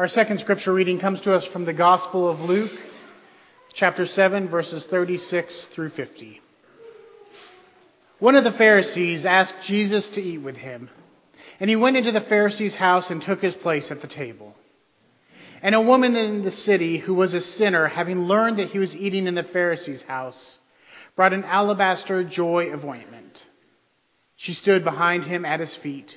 Our second scripture reading comes to us from the Gospel of Luke, chapter 7, verses 36 through 50. One of the Pharisees asked Jesus to eat with him, and he went into the Pharisee's house and took his place at the table. And a woman in the city who was a sinner, having learned that he was eating in the Pharisee's house, brought an alabaster joy of ointment. She stood behind him at his feet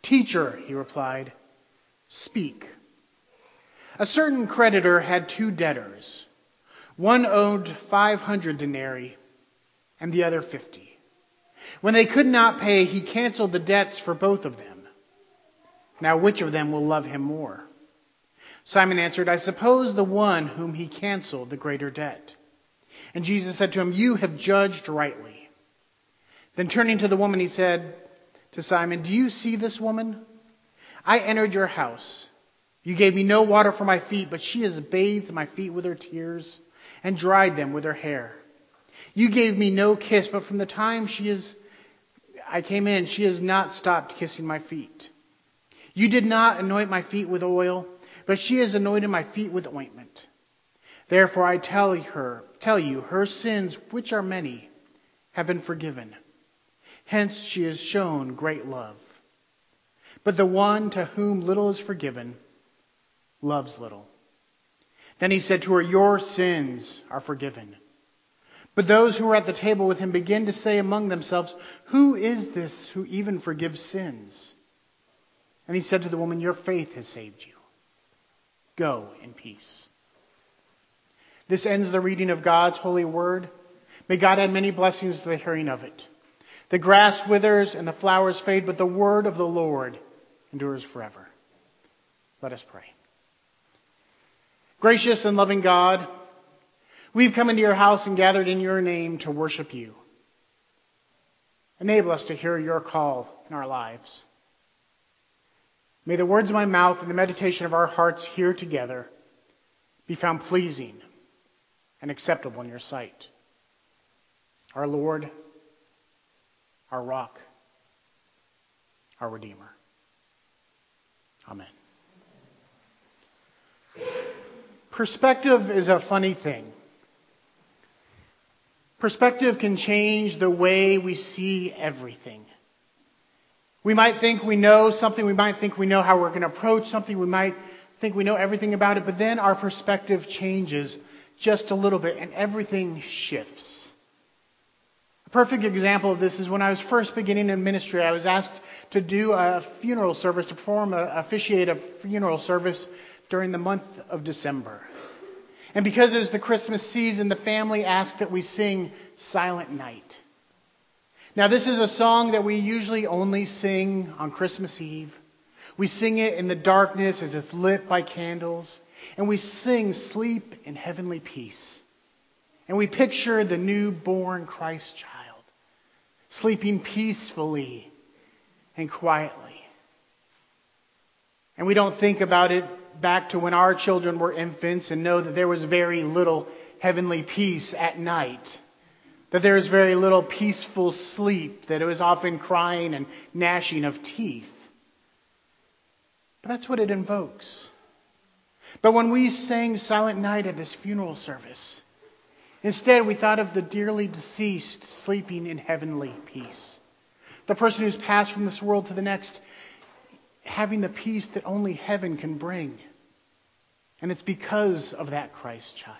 Teacher, he replied, speak. A certain creditor had two debtors. One owed 500 denarii and the other 50. When they could not pay, he canceled the debts for both of them. Now, which of them will love him more? Simon answered, I suppose the one whom he canceled the greater debt. And Jesus said to him, You have judged rightly. Then turning to the woman, he said, to Simon, Do you see this woman? I entered your house. You gave me no water for my feet, but she has bathed my feet with her tears and dried them with her hair. You gave me no kiss, but from the time she is, I came in, she has not stopped kissing my feet. You did not anoint my feet with oil, but she has anointed my feet with ointment. Therefore I tell her, tell you, her sins, which are many, have been forgiven Hence she has shown great love. But the one to whom little is forgiven loves little. Then he said to her, Your sins are forgiven. But those who were at the table with him began to say among themselves, Who is this who even forgives sins? And he said to the woman, Your faith has saved you. Go in peace. This ends the reading of God's holy word. May God add many blessings to the hearing of it. The grass withers and the flowers fade, but the word of the Lord endures forever. Let us pray. Gracious and loving God, we've come into your house and gathered in your name to worship you. Enable us to hear your call in our lives. May the words of my mouth and the meditation of our hearts here together be found pleasing and acceptable in your sight. Our Lord, our rock, our Redeemer. Amen. Perspective is a funny thing. Perspective can change the way we see everything. We might think we know something, we might think we know how we're going to approach something, we might think we know everything about it, but then our perspective changes just a little bit and everything shifts perfect example of this is when I was first beginning in ministry, I was asked to do a funeral service, to perform, a, officiate a funeral service during the month of December. And because it was the Christmas season, the family asked that we sing Silent Night. Now, this is a song that we usually only sing on Christmas Eve. We sing it in the darkness as it's lit by candles, and we sing Sleep in Heavenly Peace. And we picture the newborn Christ child sleeping peacefully and quietly. And we don't think about it back to when our children were infants and know that there was very little heavenly peace at night. That there was very little peaceful sleep, that it was often crying and gnashing of teeth. But that's what it invokes. But when we sang Silent Night at this funeral service, Instead, we thought of the dearly deceased sleeping in heavenly peace. The person who's passed from this world to the next, having the peace that only heaven can bring. And it's because of that Christ child.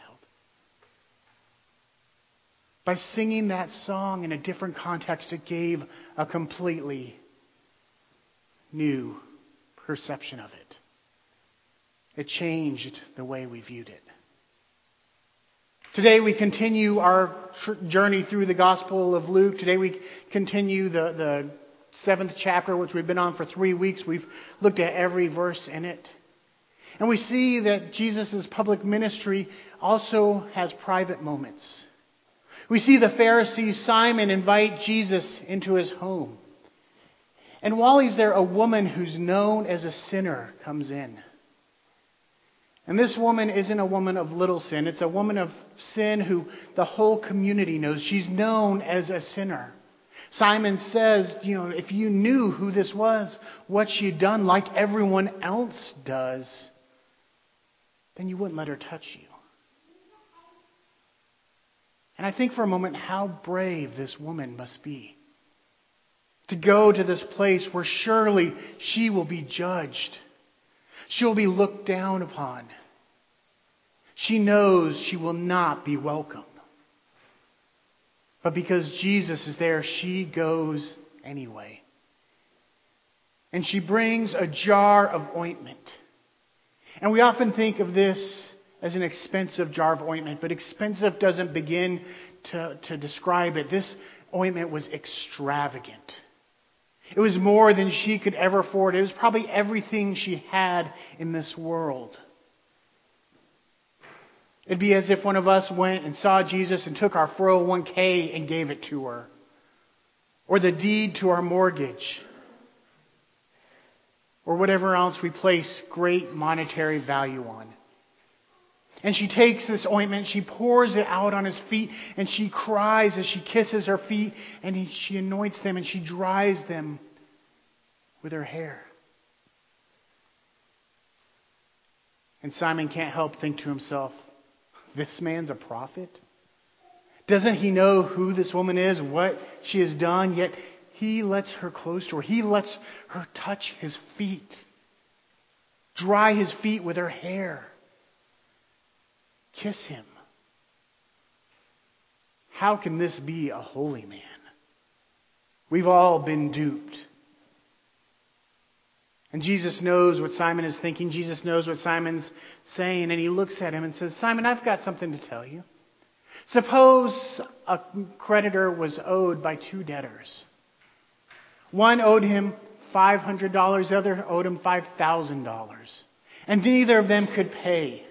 By singing that song in a different context, it gave a completely new perception of it. It changed the way we viewed it. Today we continue our journey through the Gospel of Luke. Today we continue the, the seventh chapter, which we've been on for three weeks. We've looked at every verse in it. And we see that Jesus' public ministry also has private moments. We see the Pharisee Simon invite Jesus into his home. And while he's there, a woman who's known as a sinner comes in. And this woman isn't a woman of little sin. It's a woman of sin who the whole community knows. She's known as a sinner. Simon says, you know, if you knew who this was, what she'd done like everyone else does, then you wouldn't let her touch you. And I think for a moment how brave this woman must be to go to this place where surely she will be judged. She'll be looked down upon. She knows she will not be welcome. But because Jesus is there, she goes anyway. And she brings a jar of ointment. And we often think of this as an expensive jar of ointment, but expensive doesn't begin to, to describe it. This ointment was extravagant. It was more than she could ever afford. It was probably everything she had in this world. It'd be as if one of us went and saw Jesus and took our 401k and gave it to her, or the deed to our mortgage, or whatever else we place great monetary value on. And she takes this ointment, she pours it out on his feet, and she cries as she kisses her feet, and he, she anoints them and she dries them with her hair. And Simon can't help think to himself, this man's a prophet? Doesn't he know who this woman is, what she has done? Yet he lets her close to her. He lets her touch his feet, dry his feet with her hair kiss him. How can this be a holy man? We've all been duped. And Jesus knows what Simon is thinking. Jesus knows what Simon's saying. And he looks at him and says, Simon, I've got something to tell you. Suppose a creditor was owed by two debtors. One owed him $500, the other owed him $5,000. And neither of them could pay.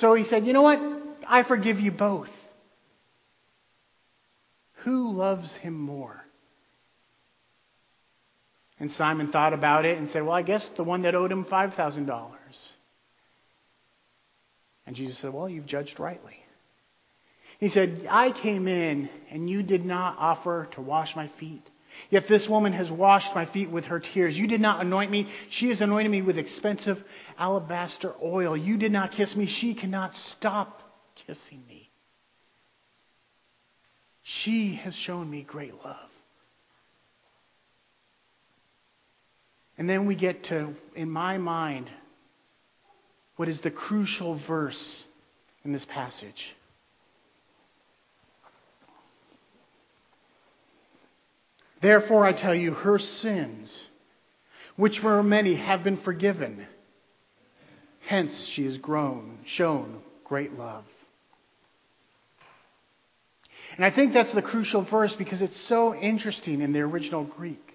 So he said, You know what? I forgive you both. Who loves him more? And Simon thought about it and said, Well, I guess the one that owed him $5,000. And Jesus said, Well, you've judged rightly. He said, I came in and you did not offer to wash my feet. Yet this woman has washed my feet with her tears. You did not anoint me. She has anointed me with expensive alabaster oil. You did not kiss me. She cannot stop kissing me. She has shown me great love. And then we get to, in my mind, what is the crucial verse in this passage. Therefore, I tell you, her sins, which were many, have been forgiven. Hence, she has grown, shown great love. And I think that's the crucial verse because it's so interesting in the original Greek.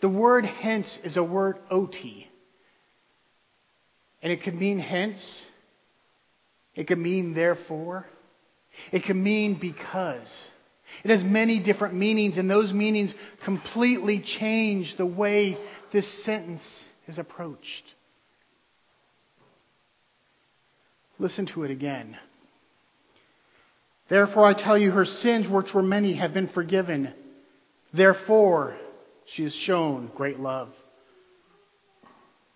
The word hence is a word oti. And it could mean hence. It could mean therefore. It could mean because. It has many different meanings, and those meanings completely change the way this sentence is approached. Listen to it again. Therefore, I tell you, her sins, which were many, have been forgiven. Therefore, she has shown great love.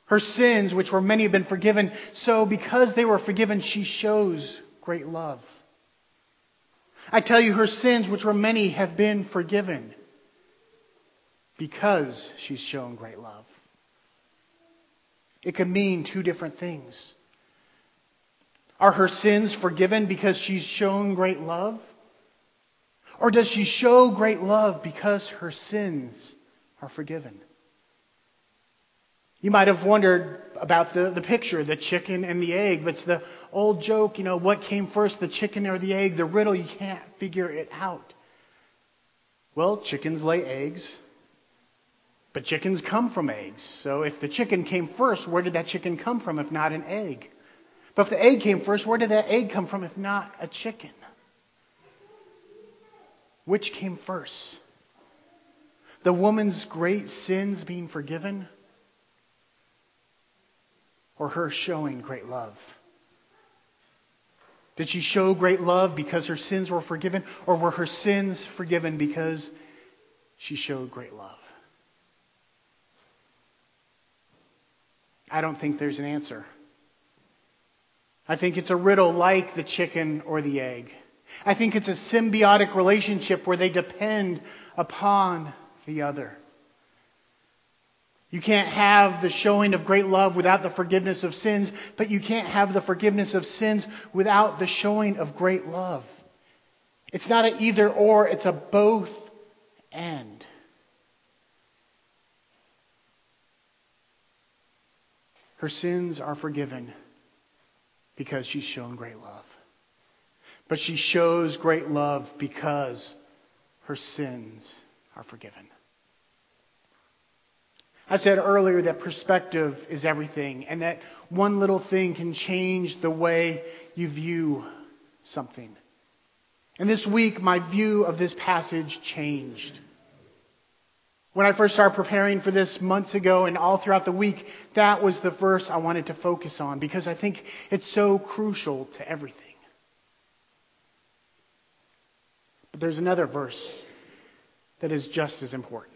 Her sins, which were many, have been forgiven. So, because they were forgiven, she shows great love. I tell you, her sins, which were many, have been forgiven because she's shown great love. It could mean two different things. Are her sins forgiven because she's shown great love? Or does she show great love because her sins are forgiven? You might have wondered about the, the picture, the chicken and the egg. That's the old joke, you know, what came first, the chicken or the egg? The riddle, you can't figure it out. Well, chickens lay eggs, but chickens come from eggs. So if the chicken came first, where did that chicken come from if not an egg? But if the egg came first, where did that egg come from if not a chicken? Which came first? The woman's great sins being forgiven? Or her showing great love? Did she show great love because her sins were forgiven? Or were her sins forgiven because she showed great love? I don't think there's an answer. I think it's a riddle like the chicken or the egg. I think it's a symbiotic relationship where they depend upon the other. You can't have the showing of great love without the forgiveness of sins, but you can't have the forgiveness of sins without the showing of great love. It's not an either or, it's a both and. Her sins are forgiven because she's shown great love. But she shows great love because her sins are forgiven. I said earlier that perspective is everything, and that one little thing can change the way you view something. And this week, my view of this passage changed. When I first started preparing for this months ago and all throughout the week, that was the verse I wanted to focus on because I think it's so crucial to everything. But there's another verse that is just as important.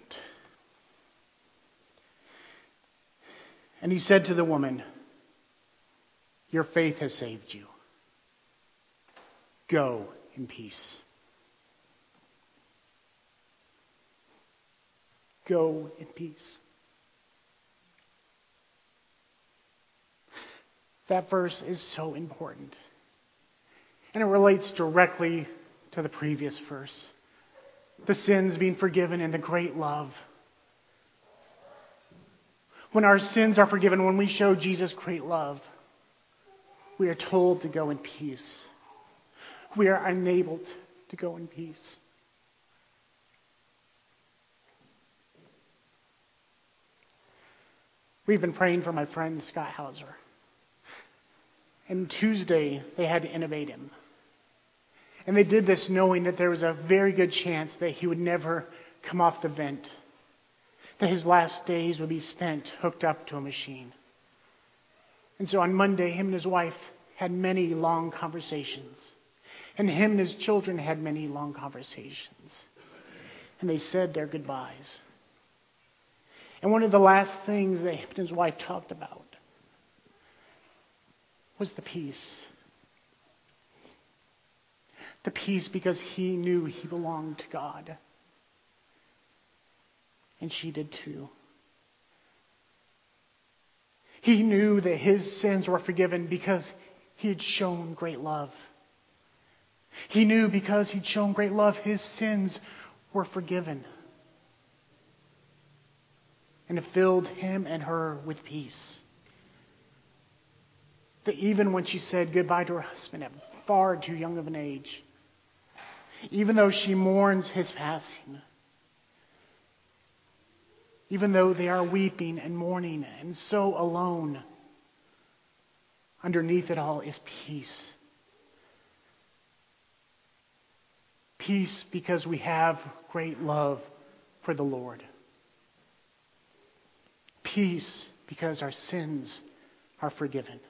And he said to the woman, Your faith has saved you. Go in peace. Go in peace. That verse is so important. And it relates directly to the previous verse the sins being forgiven and the great love. When our sins are forgiven, when we show Jesus great love, we are told to go in peace. We are enabled to go in peace. We've been praying for my friend Scott Hauser. And Tuesday, they had to innovate him. And they did this knowing that there was a very good chance that he would never come off the vent, that his last days would be spent hooked up to a machine. And so on Monday, him and his wife had many long conversations. And him and his children had many long conversations. And they said their goodbyes. And one of the last things that him and his wife talked about was the peace the peace because he knew he belonged to God. And she did too. He knew that his sins were forgiven because he had shown great love. He knew because he'd shown great love, his sins were forgiven. And it filled him and her with peace. That even when she said goodbye to her husband at far too young of an age, even though she mourns his passing, even though they are weeping and mourning and so alone, underneath it all is peace. Peace because we have great love for the Lord. Peace because our sins are forgiven.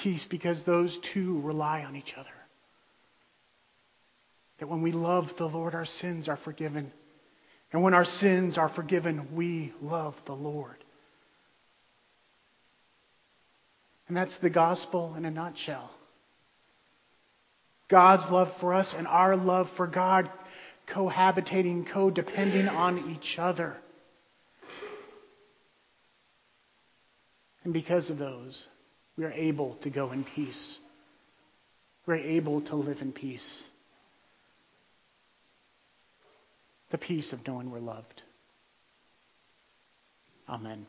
peace because those two rely on each other. That when we love the Lord, our sins are forgiven. And when our sins are forgiven, we love the Lord. And that's the gospel in a nutshell. God's love for us and our love for God cohabitating, codepending on each other. And because of those, we are able to go in peace. We're able to live in peace. The peace of knowing we're loved. Amen.